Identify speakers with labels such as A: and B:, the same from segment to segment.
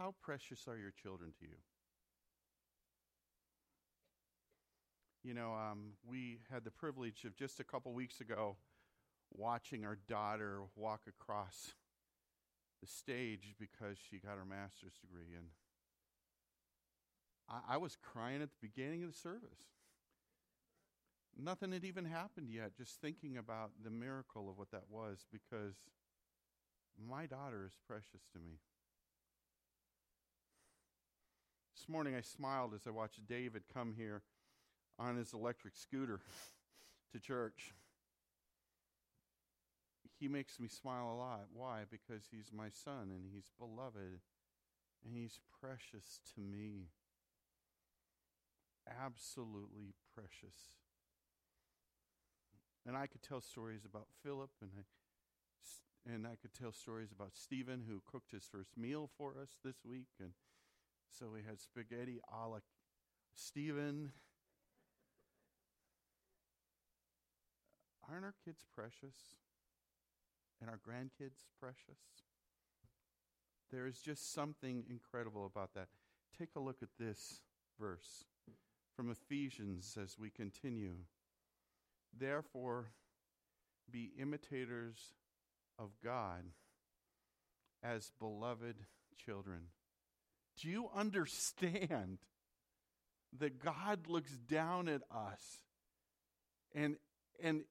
A: How precious are your children to you? You know, um, we had the privilege of just a couple weeks ago watching our daughter walk across the stage because she got her master's degree. And I, I was crying at the beginning of the service. Nothing had even happened yet, just thinking about the miracle of what that was because my daughter is precious to me. This morning I smiled as I watched David come here on his electric scooter to church. He makes me smile a lot. Why? Because he's my son and he's beloved and he's precious to me. Absolutely precious. And I could tell stories about Philip and I and I could tell stories about Stephen who cooked his first meal for us this week and so we had spaghetti a la Stephen Aren't our kids precious? And our grandkids precious? There is just something incredible about that. Take a look at this verse from Ephesians as we continue. Therefore, be imitators of God as beloved children. Do you understand that God looks down at us and and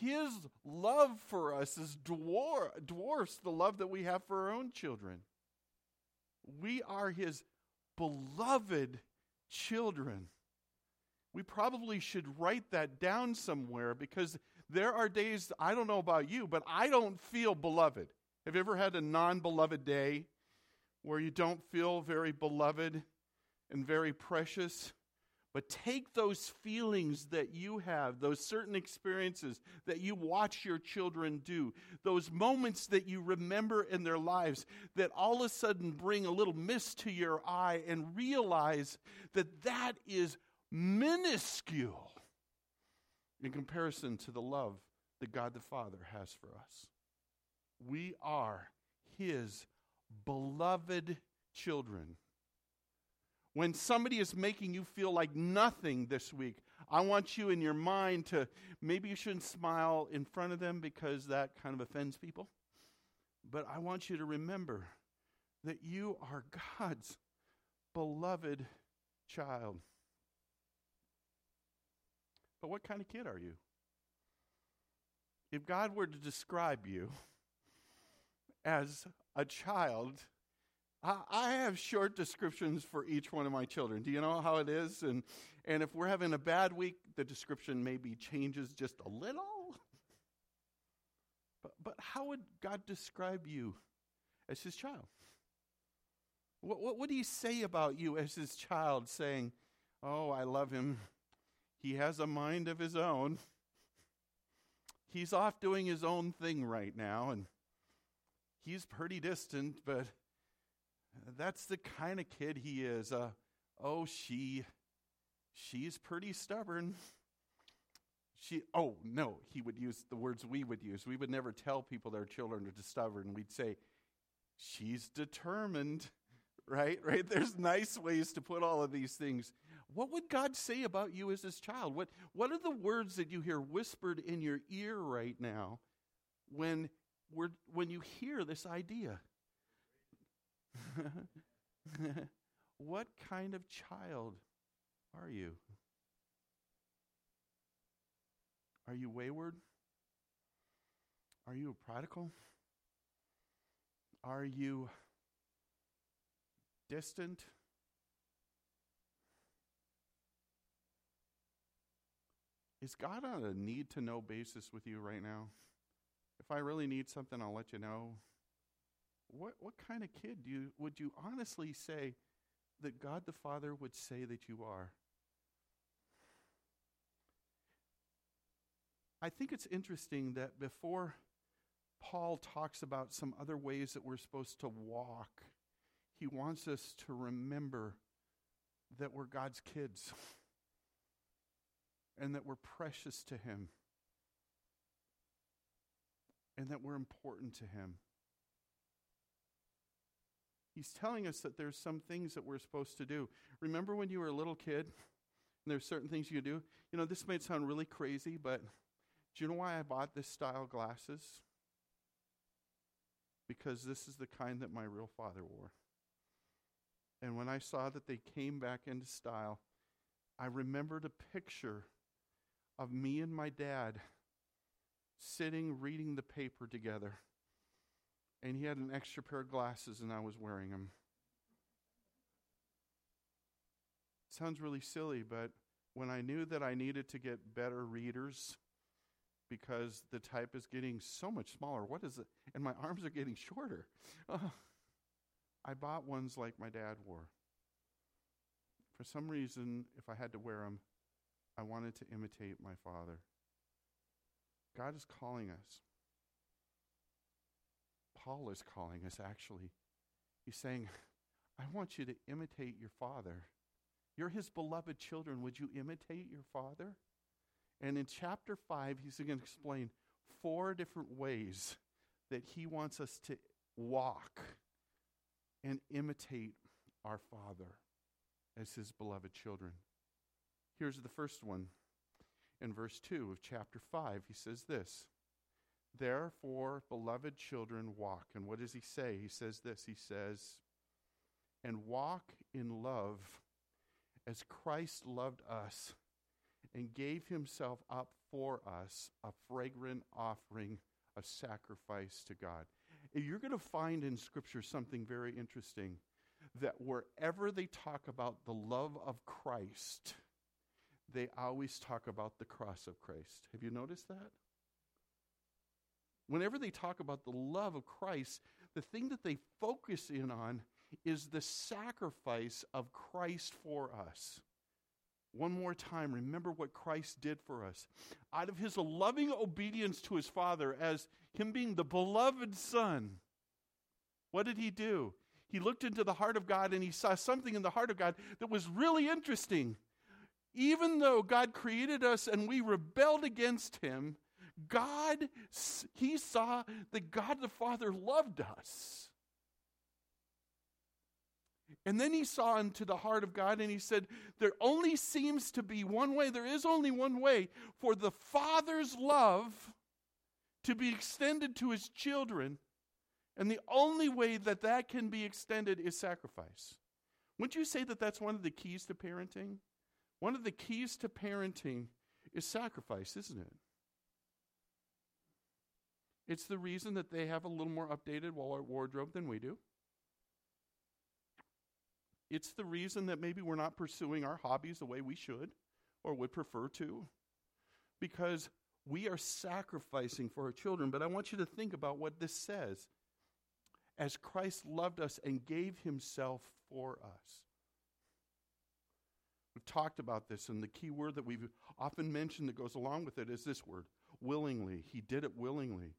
A: his love for us is dwar- dwarfs the love that we have for our own children. We are his beloved children. We probably should write that down somewhere because there are days, I don't know about you, but I don't feel beloved. Have you ever had a non beloved day where you don't feel very beloved and very precious? But take those feelings that you have, those certain experiences that you watch your children do, those moments that you remember in their lives that all of a sudden bring a little mist to your eye and realize that that is minuscule in comparison to the love that God the Father has for us. We are His beloved children. When somebody is making you feel like nothing this week, I want you in your mind to maybe you shouldn't smile in front of them because that kind of offends people. But I want you to remember that you are God's beloved child. But what kind of kid are you? If God were to describe you as a child I have short descriptions for each one of my children. Do you know how it is? And, and if we're having a bad week, the description maybe changes just a little. But, but how would God describe you as his child? What, what would he say about you as his child, saying, Oh, I love him. He has a mind of his own. He's off doing his own thing right now, and he's pretty distant, but that's the kind of kid he is. Uh, oh, she, she's pretty stubborn. She, oh, no, he would use the words we would use. We would never tell people their children are stubborn. We'd say, she's determined, right? Right? There's nice ways to put all of these things. What would God say about you as his child? What, what are the words that you hear whispered in your ear right now when, when you hear this idea? what kind of child are you? Are you wayward? Are you a prodigal? Are you distant? Is God on a need to know basis with you right now? I really need something, I'll let you know what, what kind of kid do you, would you honestly say that God the Father would say that you are? I think it's interesting that before Paul talks about some other ways that we're supposed to walk, he wants us to remember that we're God's kids and that we're precious to Him and that we're important to Him. He's telling us that there's some things that we're supposed to do. Remember when you were a little kid and there's certain things you could do? You know, this might sound really crazy, but do you know why I bought this style glasses? Because this is the kind that my real father wore. And when I saw that they came back into style, I remembered a picture of me and my dad sitting reading the paper together. And he had an extra pair of glasses, and I was wearing them. Sounds really silly, but when I knew that I needed to get better readers because the type is getting so much smaller, what is it? And my arms are getting shorter. I bought ones like my dad wore. For some reason, if I had to wear them, I wanted to imitate my father. God is calling us. Paul is calling us, actually. He's saying, I want you to imitate your father. You're his beloved children. Would you imitate your father? And in chapter 5, he's going to explain four different ways that he wants us to walk and imitate our father as his beloved children. Here's the first one. In verse 2 of chapter 5, he says this Therefore, beloved children, walk. And what does he say? He says this He says, And walk in love as Christ loved us and gave himself up for us, a fragrant offering, a sacrifice to God. You're going to find in Scripture something very interesting that wherever they talk about the love of Christ, they always talk about the cross of Christ. Have you noticed that? Whenever they talk about the love of Christ, the thing that they focus in on is the sacrifice of Christ for us. One more time, remember what Christ did for us. Out of his loving obedience to his Father, as him being the beloved Son, what did he do? He looked into the heart of God and he saw something in the heart of God that was really interesting. Even though God created us and we rebelled against him, God, he saw that God the Father loved us. And then he saw into the heart of God and he said, There only seems to be one way, there is only one way for the Father's love to be extended to his children. And the only way that that can be extended is sacrifice. Wouldn't you say that that's one of the keys to parenting? One of the keys to parenting is sacrifice, isn't it? It's the reason that they have a little more updated wardrobe than we do. It's the reason that maybe we're not pursuing our hobbies the way we should or would prefer to. Because we are sacrificing for our children. But I want you to think about what this says. As Christ loved us and gave himself for us. We've talked about this, and the key word that we've often mentioned that goes along with it is this word willingly. He did it willingly.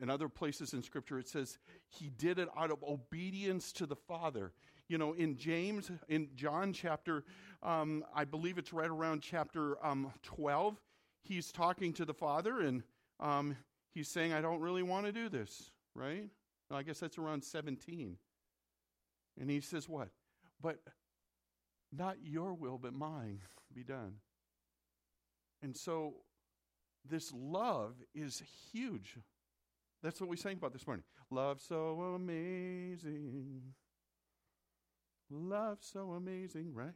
A: In other places in Scripture, it says he did it out of obedience to the Father you know, in James, in John chapter, um, I believe it's right around chapter um, 12, he's talking to the Father and um, he's saying, I don't really want to do this, right? Well, I guess that's around 17. And he says, What? But not your will, but mine be done. And so this love is huge. That's what we sang about this morning. Love so amazing. Love so amazing, right?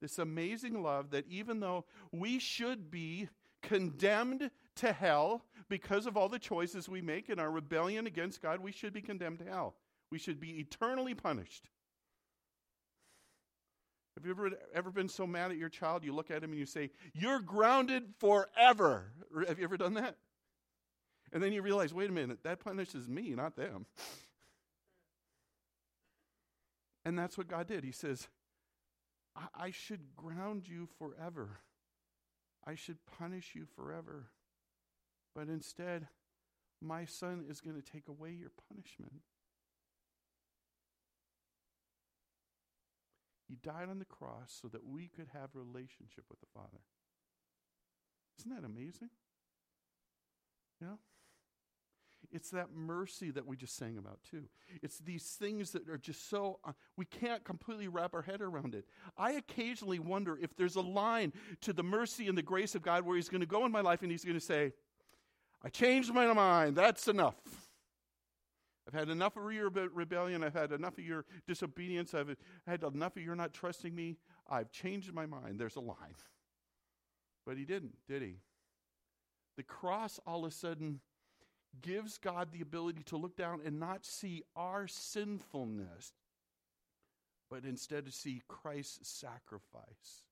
A: This amazing love that even though we should be condemned to hell because of all the choices we make in our rebellion against God, we should be condemned to hell. We should be eternally punished. Have you ever, ever been so mad at your child, you look at him and you say, You're grounded forever? Have you ever done that? And then you realize, wait a minute, that punishes me, not them. And that's what God did. He says, I, I should ground you forever. I should punish you forever. But instead, my son is going to take away your punishment. He died on the cross so that we could have relationship with the Father. Isn't that amazing? You know? It's that mercy that we just sang about, too. It's these things that are just so, uh, we can't completely wrap our head around it. I occasionally wonder if there's a line to the mercy and the grace of God where He's going to go in my life and He's going to say, I changed my mind. That's enough. I've had enough of your rebellion. I've had enough of your disobedience. I've had enough of your not trusting me. I've changed my mind. There's a line. But he didn't, did he? The cross all of a sudden gives God the ability to look down and not see our sinfulness, but instead to see Christ's sacrifice.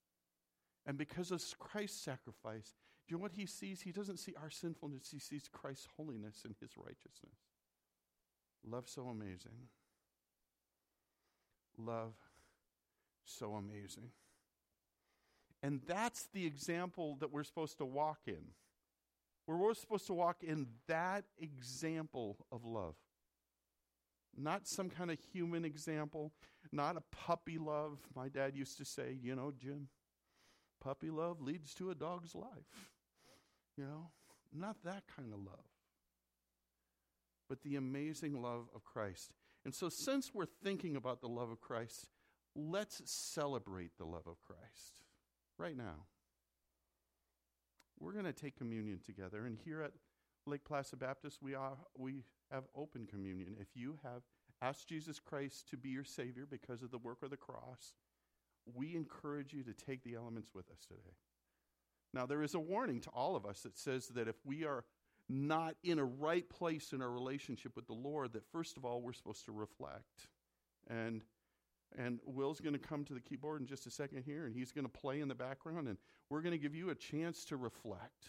A: And because of Christ's sacrifice, do you know what he sees? He doesn't see our sinfulness, he sees Christ's holiness and his righteousness. Love so amazing. Love so amazing. And that's the example that we're supposed to walk in. We're supposed to walk in that example of love. Not some kind of human example, not a puppy love. My dad used to say, you know, Jim, puppy love leads to a dog's life. You know, not that kind of love, but the amazing love of Christ. And so, since we're thinking about the love of Christ, let's celebrate the love of Christ right now. We're going to take communion together. And here at Lake Placid Baptist, we, are, we have open communion. If you have asked Jesus Christ to be your Savior because of the work of the cross, we encourage you to take the elements with us today. Now, there is a warning to all of us that says that if we are not in a right place in our relationship with the Lord, that first of all, we're supposed to reflect. And and Will's going to come to the keyboard in just a second here, and he's going to play in the background, and we're going to give you a chance to reflect.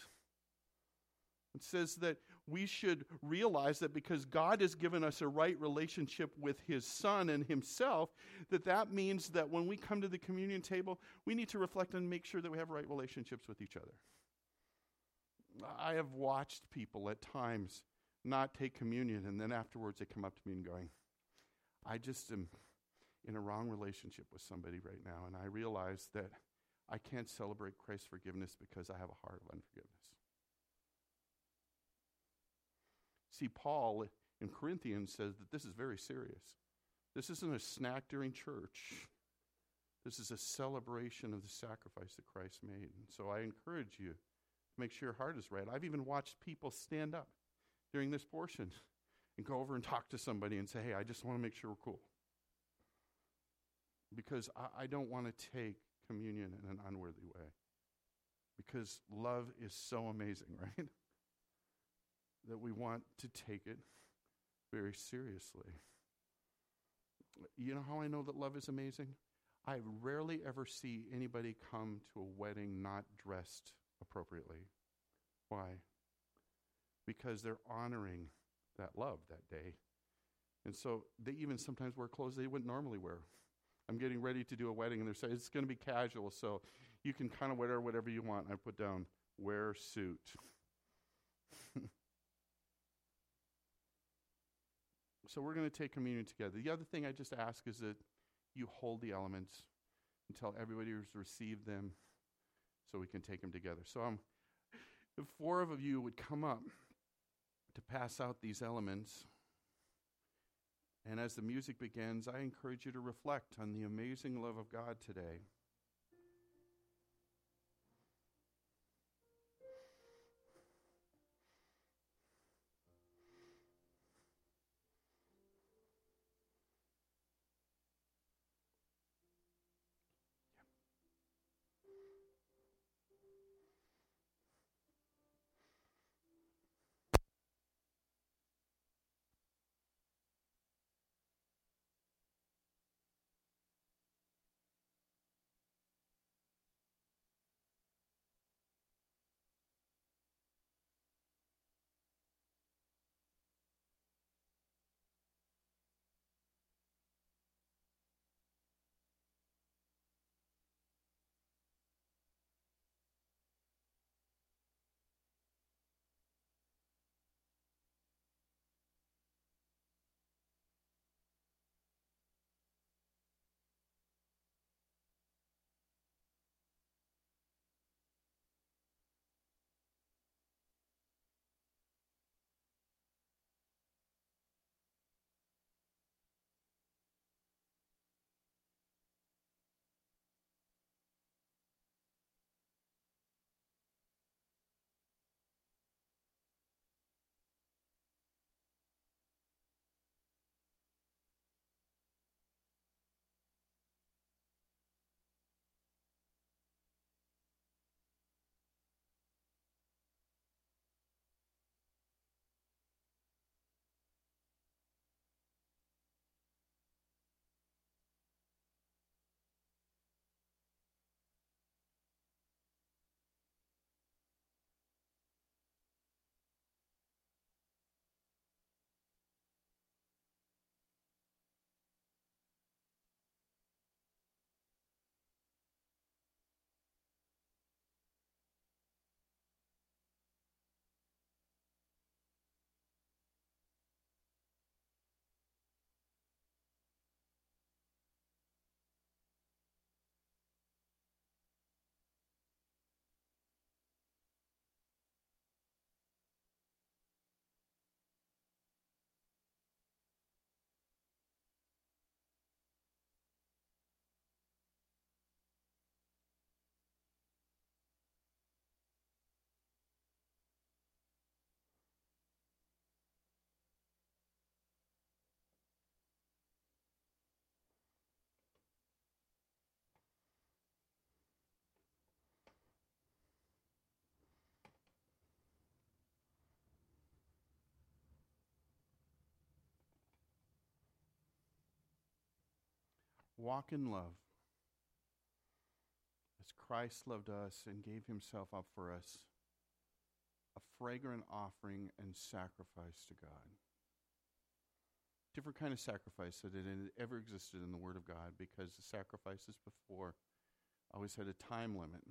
A: It says that we should realize that because God has given us a right relationship with His Son and Himself, that that means that when we come to the communion table, we need to reflect and make sure that we have right relationships with each other. I have watched people at times not take communion, and then afterwards they come up to me and going, I just am in a wrong relationship with somebody right now, and I realize that I can't celebrate Christ's forgiveness because I have a heart of unforgiveness. See, Paul in Corinthians says that this is very serious. This isn't a snack during church. This is a celebration of the sacrifice that Christ made. And so I encourage you make sure your heart is right. I've even watched people stand up during this portion and go over and talk to somebody and say, hey, I just want to make sure we're cool because I, I don't want to take communion in an unworthy way. Because love is so amazing, right? that we want to take it very seriously. You know how I know that love is amazing? I rarely ever see anybody come to a wedding not dressed appropriately. Why? Because they're honoring that love that day. And so they even sometimes wear clothes they wouldn't normally wear. I'm getting ready to do a wedding, and they're saying it's going to be casual, so you can kind of wear whatever you want. I put down wear suit. so we're going to take communion together. The other thing I just ask is that you hold the elements until everybody has received them, so we can take them together. So um, if four of you would come up to pass out these elements. And as the music begins, I encourage you to reflect on the amazing love of God today. Walk in love. As Christ loved us and gave himself up for us, a fragrant offering and sacrifice to God. Different kind of sacrifice that had ever existed in the Word of God because the sacrifices before always had a time limit.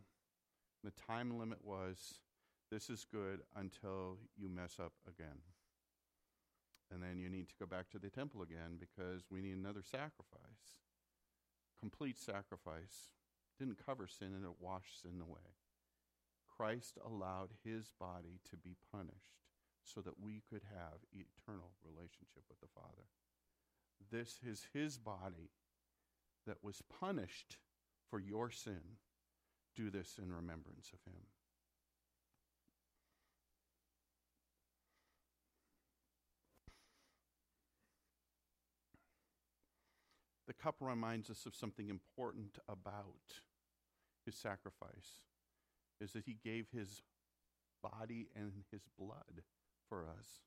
A: The time limit was this is good until you mess up again. And then you need to go back to the temple again because we need another sacrifice. Complete sacrifice. Didn't cover sin and it washed sin away. Christ allowed his body to be punished so that we could have eternal relationship with the Father. This is his body that was punished for your sin. Do this in remembrance of him. The cup reminds us of something important about his sacrifice is that he gave his body and his blood for us.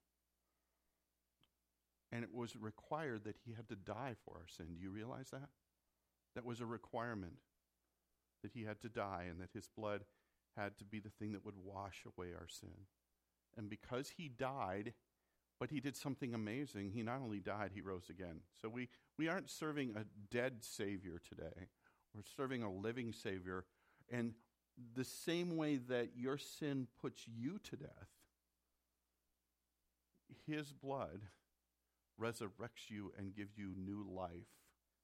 A: And it was required that he had to die for our sin. Do you realize that? That was a requirement that he had to die and that his blood had to be the thing that would wash away our sin. And because he died, but he did something amazing, he not only died, he rose again. So we, we aren't serving a dead Savior today, we're serving a living Savior. And the same way that your sin puts you to death, his blood resurrects you and gives you new life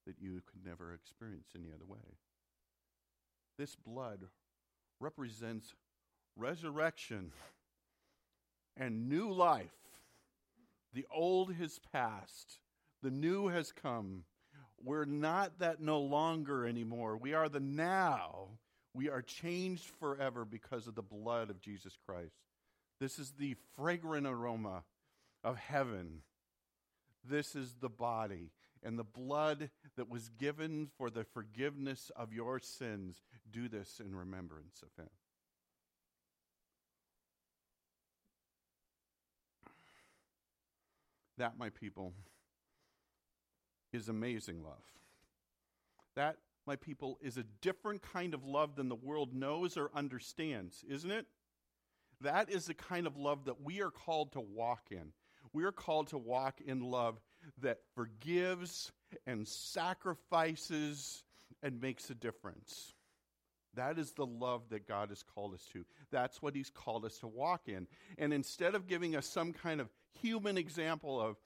A: that you could never experience any other way. This blood represents resurrection and new life. The old has passed, the new has come. We're not that no longer anymore. We are the now. We are changed forever because of the blood of Jesus Christ. This is the fragrant aroma of heaven. This is the body and the blood that was given for the forgiveness of your sins. Do this in remembrance of him. That, my people, is amazing love. That, my people, is a different kind of love than the world knows or understands, isn't it? That is the kind of love that we are called to walk in. We are called to walk in love that forgives and sacrifices and makes a difference. That is the love that God has called us to. That's what He's called us to walk in. And instead of giving us some kind of human example of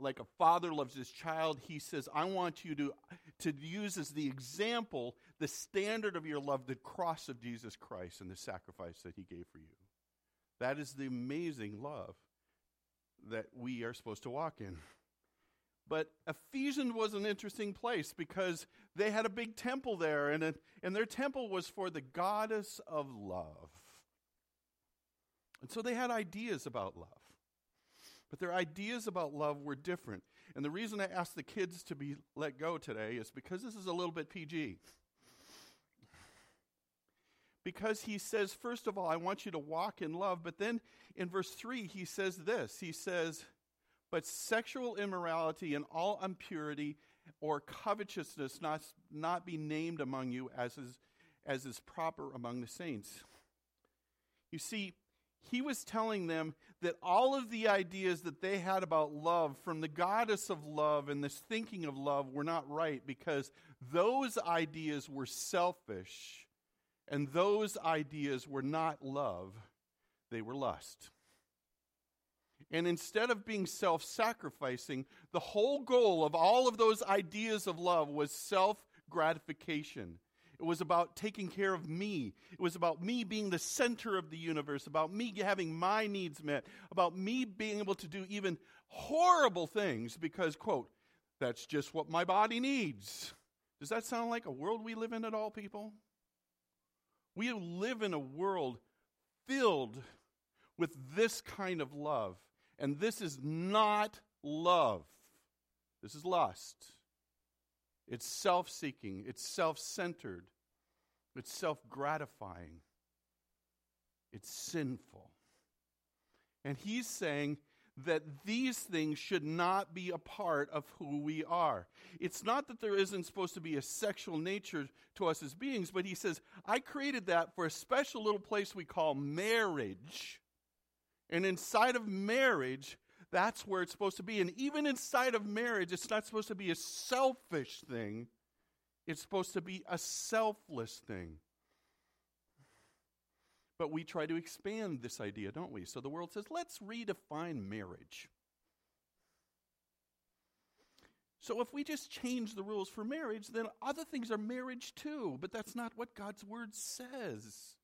A: like a father loves his child, He says, I want you to, to use as the example the standard of your love, the cross of Jesus Christ and the sacrifice that He gave for you. That is the amazing love that we are supposed to walk in. But Ephesians was an interesting place because they had a big temple there, and, it, and their temple was for the goddess of love. And so they had ideas about love. But their ideas about love were different. And the reason I asked the kids to be let go today is because this is a little bit PG. Because he says, first of all, I want you to walk in love. But then in verse 3, he says this He says, but sexual immorality and all impurity or covetousness not, not be named among you as is, as is proper among the saints. You see, he was telling them that all of the ideas that they had about love from the goddess of love and this thinking of love were not right because those ideas were selfish and those ideas were not love, they were lust. And instead of being self sacrificing, the whole goal of all of those ideas of love was self gratification. It was about taking care of me. It was about me being the center of the universe, about me having my needs met, about me being able to do even horrible things because, quote, that's just what my body needs. Does that sound like a world we live in at all, people? We live in a world filled with this kind of love. And this is not love. This is lust. It's self seeking, it's self centered, it's self gratifying, it's sinful. And he's saying that these things should not be a part of who we are. It's not that there isn't supposed to be a sexual nature to us as beings, but he says, I created that for a special little place we call marriage. And inside of marriage, that's where it's supposed to be. And even inside of marriage, it's not supposed to be a selfish thing, it's supposed to be a selfless thing. But we try to expand this idea, don't we? So the world says, let's redefine marriage. So if we just change the rules for marriage, then other things are marriage too. But that's not what God's word says.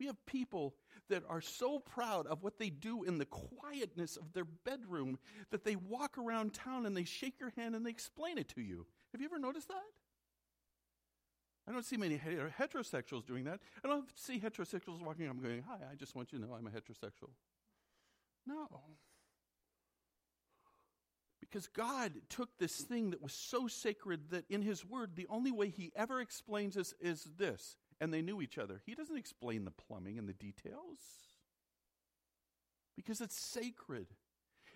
A: We have people that are so proud of what they do in the quietness of their bedroom that they walk around town and they shake your hand and they explain it to you. Have you ever noticed that? I don't see many heterosexuals doing that. I don't see heterosexuals walking up going, Hi, I just want you to know I'm a heterosexual. No. Because God took this thing that was so sacred that in His Word, the only way He ever explains this is this. And they knew each other. He doesn't explain the plumbing and the details because it's sacred.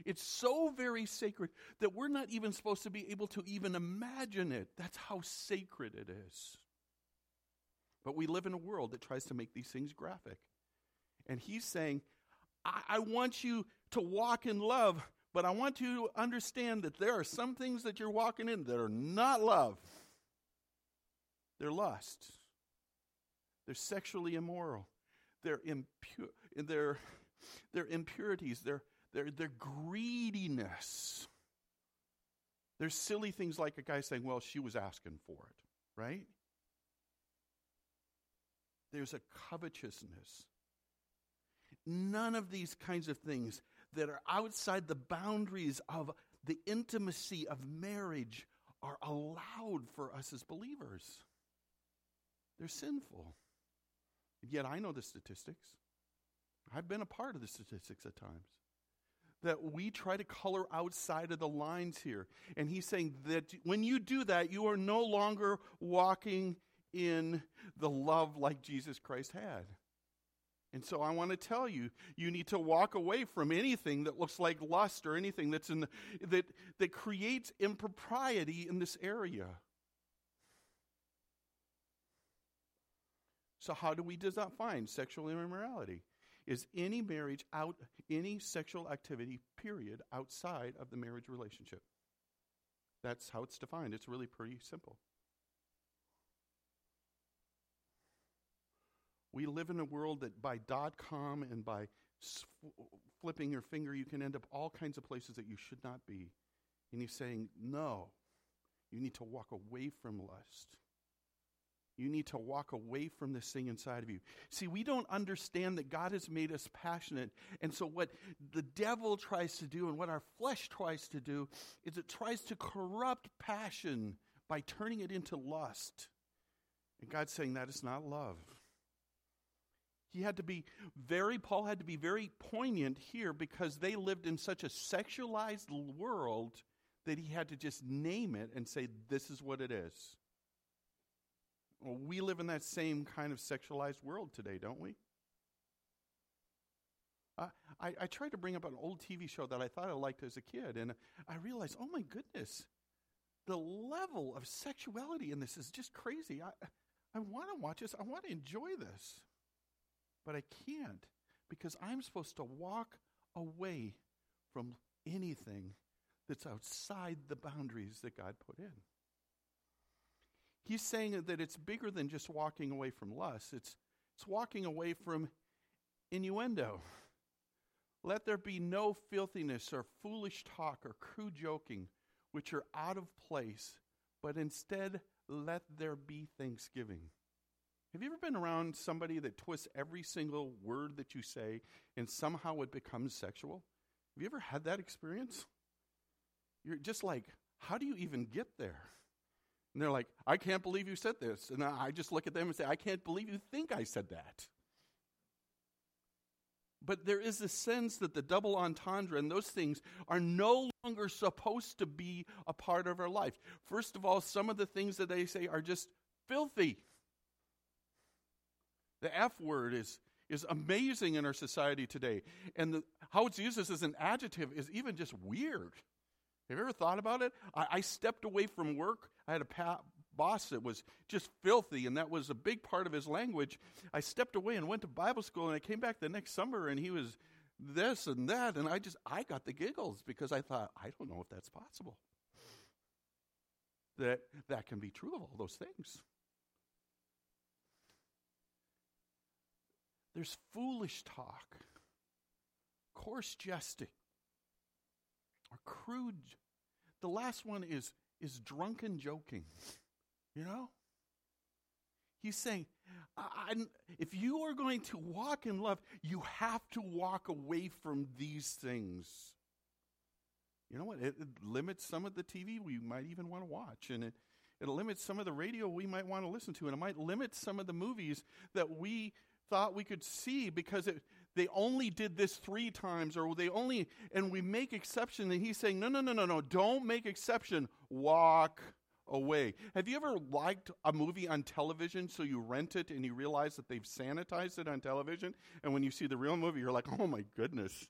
A: It's so very sacred that we're not even supposed to be able to even imagine it. That's how sacred it is. But we live in a world that tries to make these things graphic. And he's saying, I, I want you to walk in love, but I want you to understand that there are some things that you're walking in that are not love. They're lust. They're sexually immoral. They're impure. They're, they're impurities. They're, they're, they're greediness. There's silly things like a guy saying, well, she was asking for it, right? There's a covetousness. None of these kinds of things that are outside the boundaries of the intimacy of marriage are allowed for us as believers. They're sinful. Yet I know the statistics. I've been a part of the statistics at times. That we try to color outside of the lines here. And he's saying that when you do that, you are no longer walking in the love like Jesus Christ had. And so I want to tell you, you need to walk away from anything that looks like lust or anything that's in the, that that creates impropriety in this area. So how do we define sexual immorality? Is any marriage out any sexual activity period outside of the marriage relationship? That's how it's defined. It's really pretty simple. We live in a world that by dot com and by flipping your finger, you can end up all kinds of places that you should not be. And he's saying, no, you need to walk away from lust. You need to walk away from this thing inside of you. See, we don't understand that God has made us passionate. And so, what the devil tries to do and what our flesh tries to do is it tries to corrupt passion by turning it into lust. And God's saying that is not love. He had to be very, Paul had to be very poignant here because they lived in such a sexualized world that he had to just name it and say, this is what it is. Well, we live in that same kind of sexualized world today, don't we? Uh, I, I tried to bring up an old TV show that I thought I liked as a kid, and I realized, oh my goodness, the level of sexuality in this is just crazy. I, I want to watch this, I want to enjoy this. But I can't because I'm supposed to walk away from anything that's outside the boundaries that God put in. He's saying that it's bigger than just walking away from lust, it's, it's walking away from innuendo. Let there be no filthiness or foolish talk or crude joking, which are out of place, but instead let there be thanksgiving. Have you ever been around somebody that twists every single word that you say and somehow it becomes sexual? Have you ever had that experience? You're just like, how do you even get there? And they're like, I can't believe you said this. And I just look at them and say, I can't believe you think I said that. But there is a sense that the double entendre and those things are no longer supposed to be a part of our life. First of all, some of the things that they say are just filthy. The F word is, is amazing in our society today. And the, how it's used as an adjective is even just weird. Have you ever thought about it? I, I stepped away from work. I had a pa- boss that was just filthy, and that was a big part of his language. I stepped away and went to Bible school, and I came back the next summer, and he was this and that, and I just I got the giggles because I thought I don't know if that's possible. That that can be true of all those things. There's foolish talk, coarse jesting, crude. The last one is is drunken joking. You know? He's saying, if you are going to walk in love, you have to walk away from these things. You know what? It, it limits some of the TV we might even want to watch, and it, it limits some of the radio we might want to listen to, and it might limit some of the movies that we thought we could see because it, they only did this three times, or they only, and we make exception. And he's saying, no, no, no, no, no, don't make exception. Walk away. Have you ever liked a movie on television so you rent it and you realize that they've sanitized it on television? And when you see the real movie, you're like, oh my goodness,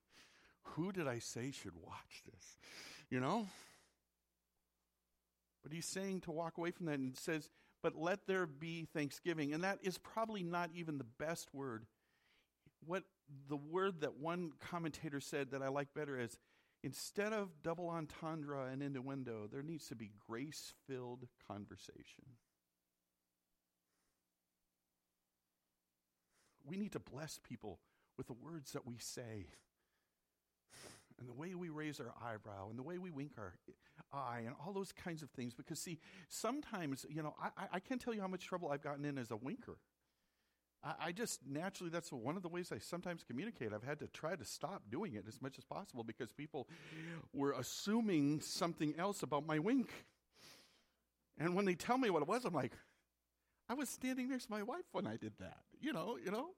A: who did I say should watch this? You know? But he's saying to walk away from that and says, but let there be thanksgiving. And that is probably not even the best word. What the word that one commentator said that I like better is Instead of double entendre and innuendo, there needs to be grace filled conversation. We need to bless people with the words that we say and the way we raise our eyebrow and the way we wink our eye and all those kinds of things. Because, see, sometimes, you know, I, I can't tell you how much trouble I've gotten in as a winker. I, I just naturally, that's one of the ways I sometimes communicate. I've had to try to stop doing it as much as possible because people were assuming something else about my wink. And when they tell me what it was, I'm like, I was standing next to my wife when I did that. You know, you know?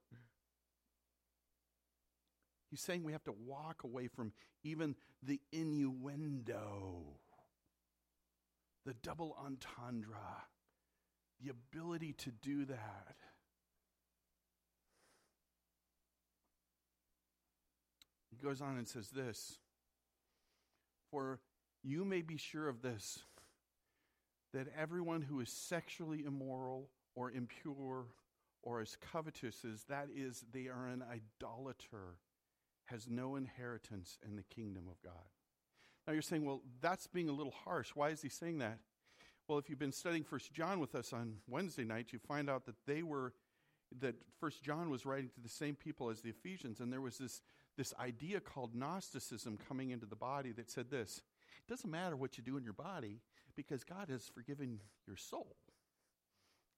A: He's saying we have to walk away from even the innuendo, the double entendre, the ability to do that. He goes on and says this For you may be sure of this, that everyone who is sexually immoral or impure or is covetous, is, that is, they are an idolater, has no inheritance in the kingdom of God. Now you're saying, well, that's being a little harsh. Why is he saying that? Well, if you've been studying First John with us on Wednesday night, you find out that they were that First John was writing to the same people as the Ephesians, and there was this this idea called Gnosticism coming into the body that said this it doesn't matter what you do in your body because God has forgiven your soul.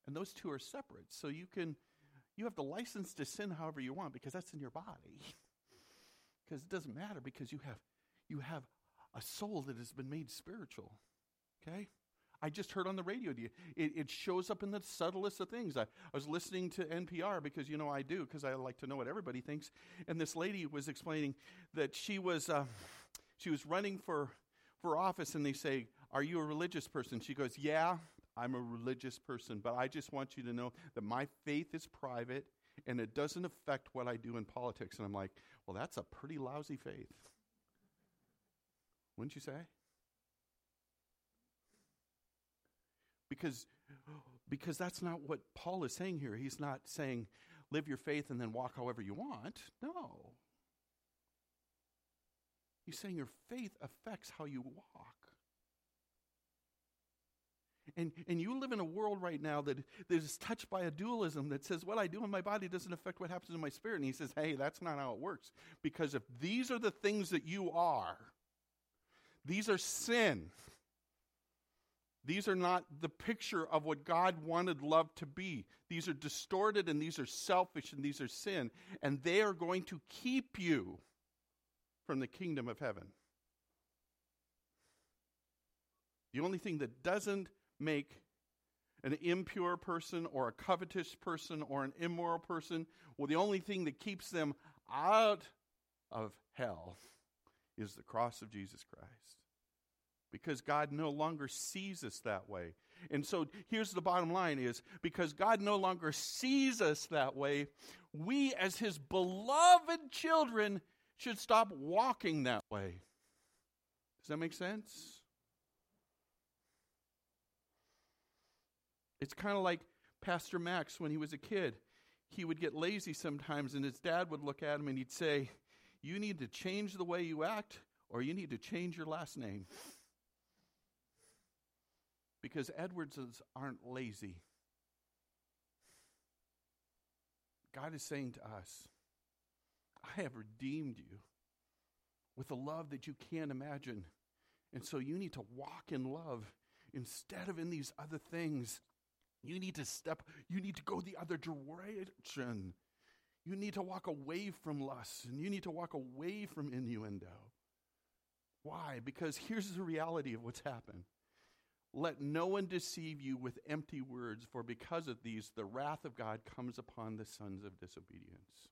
A: And those two are separate. So you can you have the license to sin however you want because that's in your body. because it doesn't matter because you have you have a soul that has been made spiritual. Okay? I just heard on the radio. It, it shows up in the subtlest of things. I, I was listening to NPR because, you know, I do, because I like to know what everybody thinks. And this lady was explaining that she was, uh, she was running for, for office, and they say, Are you a religious person? She goes, Yeah, I'm a religious person, but I just want you to know that my faith is private and it doesn't affect what I do in politics. And I'm like, Well, that's a pretty lousy faith. Wouldn't you say? Because, because that's not what Paul is saying here. He's not saying, live your faith and then walk however you want. No. He's saying your faith affects how you walk. And, and you live in a world right now that, that is touched by a dualism that says, what I do in my body doesn't affect what happens in my spirit. And he says, hey, that's not how it works. Because if these are the things that you are, these are sin. These are not the picture of what God wanted love to be. These are distorted and these are selfish and these are sin. And they are going to keep you from the kingdom of heaven. The only thing that doesn't make an impure person or a covetous person or an immoral person, well, the only thing that keeps them out of hell is the cross of Jesus Christ because God no longer sees us that way. And so here's the bottom line is because God no longer sees us that way, we as his beloved children should stop walking that way. Does that make sense? It's kind of like Pastor Max when he was a kid. He would get lazy sometimes, and his dad would look at him and he'd say, You need to change the way you act, or you need to change your last name. Because Edwardses aren't lazy. God is saying to us, I have redeemed you with a love that you can't imagine. And so you need to walk in love instead of in these other things. You need to step, you need to go the other direction. You need to walk away from lust and you need to walk away from innuendo. Why? Because here's the reality of what's happened. Let no one deceive you with empty words, for because of these, the wrath of God comes upon the sons of disobedience.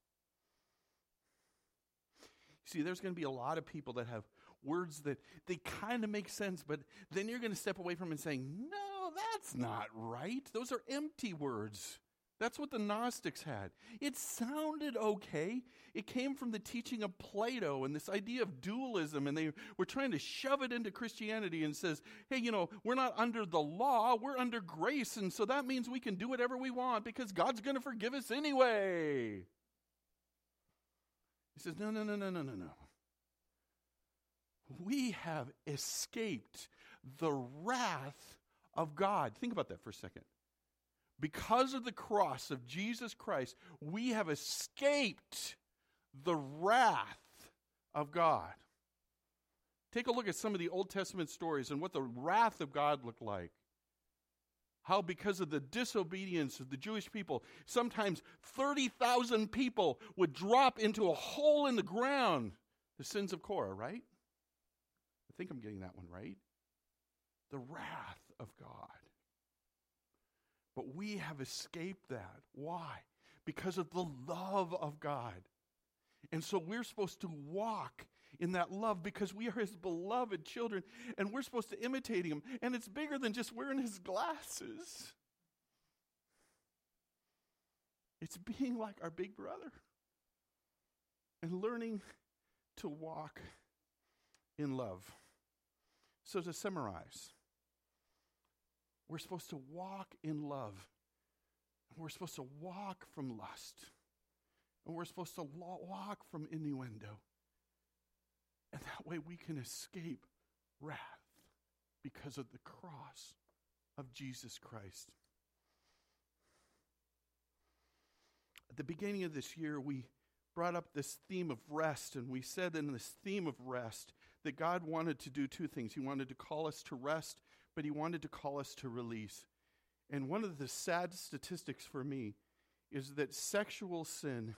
A: See, there's going to be a lot of people that have words that they kind of make sense, but then you're going to step away from and saying, no, that's not right. Those are empty words. That's what the Gnostics had. It sounded okay. It came from the teaching of Plato and this idea of dualism, and they were trying to shove it into Christianity and says, hey, you know, we're not under the law, we're under grace, and so that means we can do whatever we want because God's going to forgive us anyway. He says, no, no, no, no, no, no, no. We have escaped the wrath of God. Think about that for a second because of the cross of Jesus Christ, we have escaped the wrath of God. Take a look at some of the Old Testament stories and what the wrath of God looked like. How, because of the disobedience of the Jewish people, sometimes 30,000 people would drop into a hole in the ground. The sins of Korah, right? I think I'm getting that one right. The wrath of God. But we have escaped that. Why? Because of the love of God. And so we're supposed to walk in that love because we are his beloved children and we're supposed to imitate him. And it's bigger than just wearing his glasses, it's being like our big brother and learning to walk in love. So, to summarize, we're supposed to walk in love. We're supposed to walk from lust. And we're supposed to walk from innuendo. And that way we can escape wrath because of the cross of Jesus Christ. At the beginning of this year, we brought up this theme of rest, and we said in this theme of rest that God wanted to do two things. He wanted to call us to rest but he wanted to call us to release. And one of the sad statistics for me is that sexual sin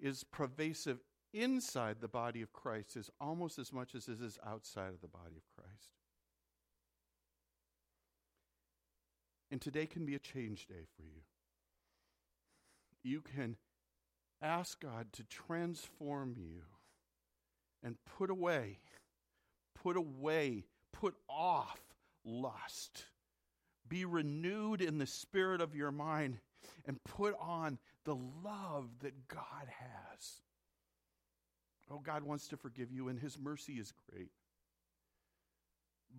A: is pervasive inside the body of Christ as almost as much as it is outside of the body of Christ. And today can be a change day for you. You can ask God to transform you and put away, put away, put off lust. Be renewed in the spirit of your mind and put on the love that God has. Oh, God wants to forgive you, and His mercy is great.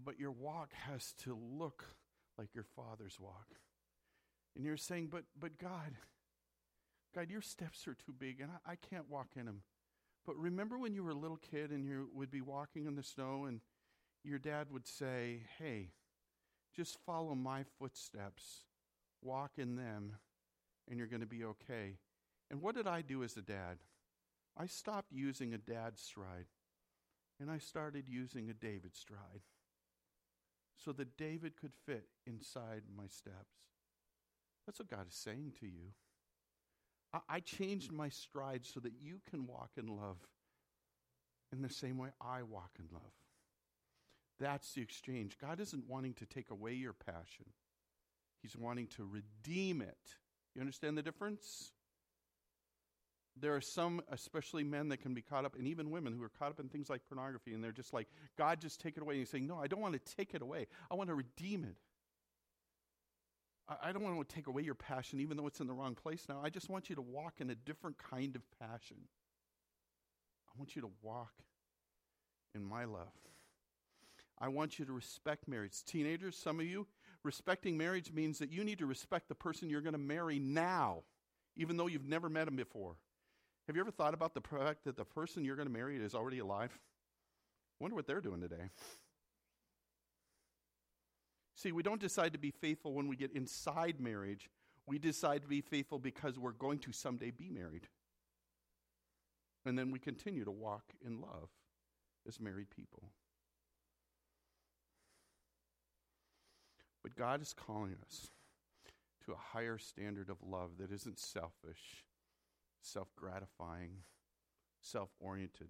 A: But your walk has to look like your Father's walk. And you're saying, but, but God, God, your steps are too big, and I, I can't walk in them. But remember when you were a little kid and you would be walking in the snow, and your dad would say, Hey, just follow my footsteps, walk in them, and you're going to be okay. And what did I do as a dad? I stopped using a dad stride and I started using a David stride so that David could fit inside my steps. That's what God is saying to you. I, I changed my stride so that you can walk in love in the same way I walk in love. That's the exchange. God isn't wanting to take away your passion, He's wanting to redeem it. You understand the difference? There are some, especially men, that can be caught up, and even women who are caught up in things like pornography, and they're just like, God, just take it away. And he's saying, No, I don't want to take it away. I want to redeem it. I, I don't want to take away your passion, even though it's in the wrong place now. I just want you to walk in a different kind of passion. I want you to walk in my love. I want you to respect marriage. Teenagers, some of you, respecting marriage means that you need to respect the person you're going to marry now, even though you've never met him before. Have you ever thought about the fact that the person you're going to marry is already alive? Wonder what they're doing today. See, we don't decide to be faithful when we get inside marriage. We decide to be faithful because we're going to someday be married. And then we continue to walk in love as married people. But God is calling us to a higher standard of love that isn't selfish, self gratifying, self oriented.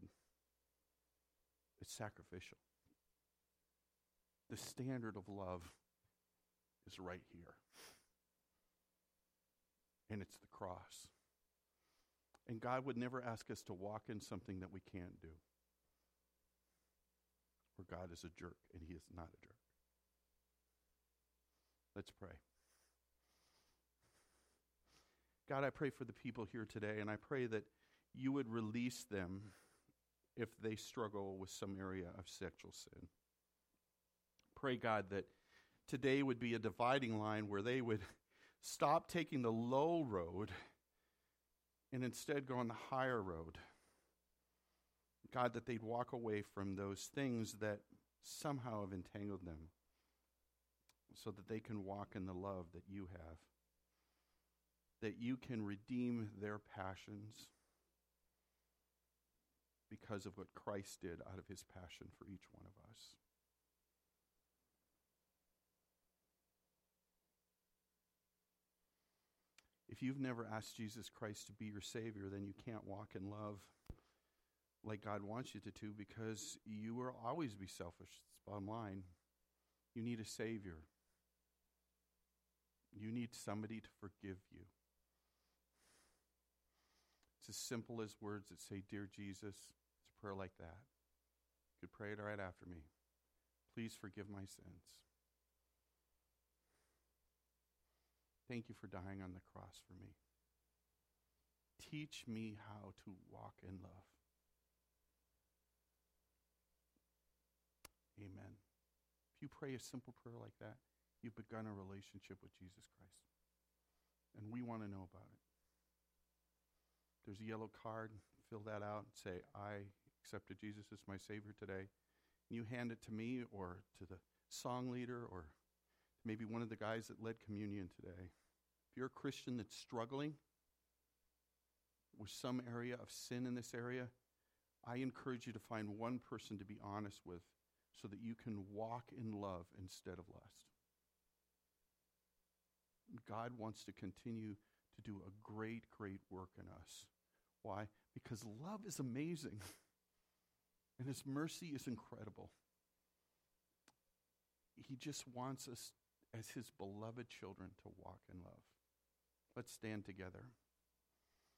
A: It's sacrificial. The standard of love is right here. And it's the cross. And God would never ask us to walk in something that we can't do. Or God is a jerk, and He is not a jerk. Let's pray. God, I pray for the people here today, and I pray that you would release them if they struggle with some area of sexual sin. Pray, God, that today would be a dividing line where they would stop taking the low road and instead go on the higher road. God, that they'd walk away from those things that somehow have entangled them so that they can walk in the love that you have, that you can redeem their passions because of what Christ did out of his passion for each one of us. If you've never asked Jesus Christ to be your Savior, then you can't walk in love like God wants you to, to because you will always be selfish. It's bottom line. You need a Savior. You need somebody to forgive you. It's as simple as words that say, Dear Jesus. It's a prayer like that. You could pray it right after me. Please forgive my sins. Thank you for dying on the cross for me. Teach me how to walk in love. Amen. If you pray a simple prayer like that, You've begun a relationship with Jesus Christ. And we want to know about it. There's a yellow card. Fill that out and say, I accepted Jesus as my Savior today. And you hand it to me or to the song leader or maybe one of the guys that led communion today. If you're a Christian that's struggling with some area of sin in this area, I encourage you to find one person to be honest with so that you can walk in love instead of lust. God wants to continue to do a great, great work in us. Why? Because love is amazing and His mercy is incredible. He just wants us, as His beloved children, to walk in love. Let's stand together.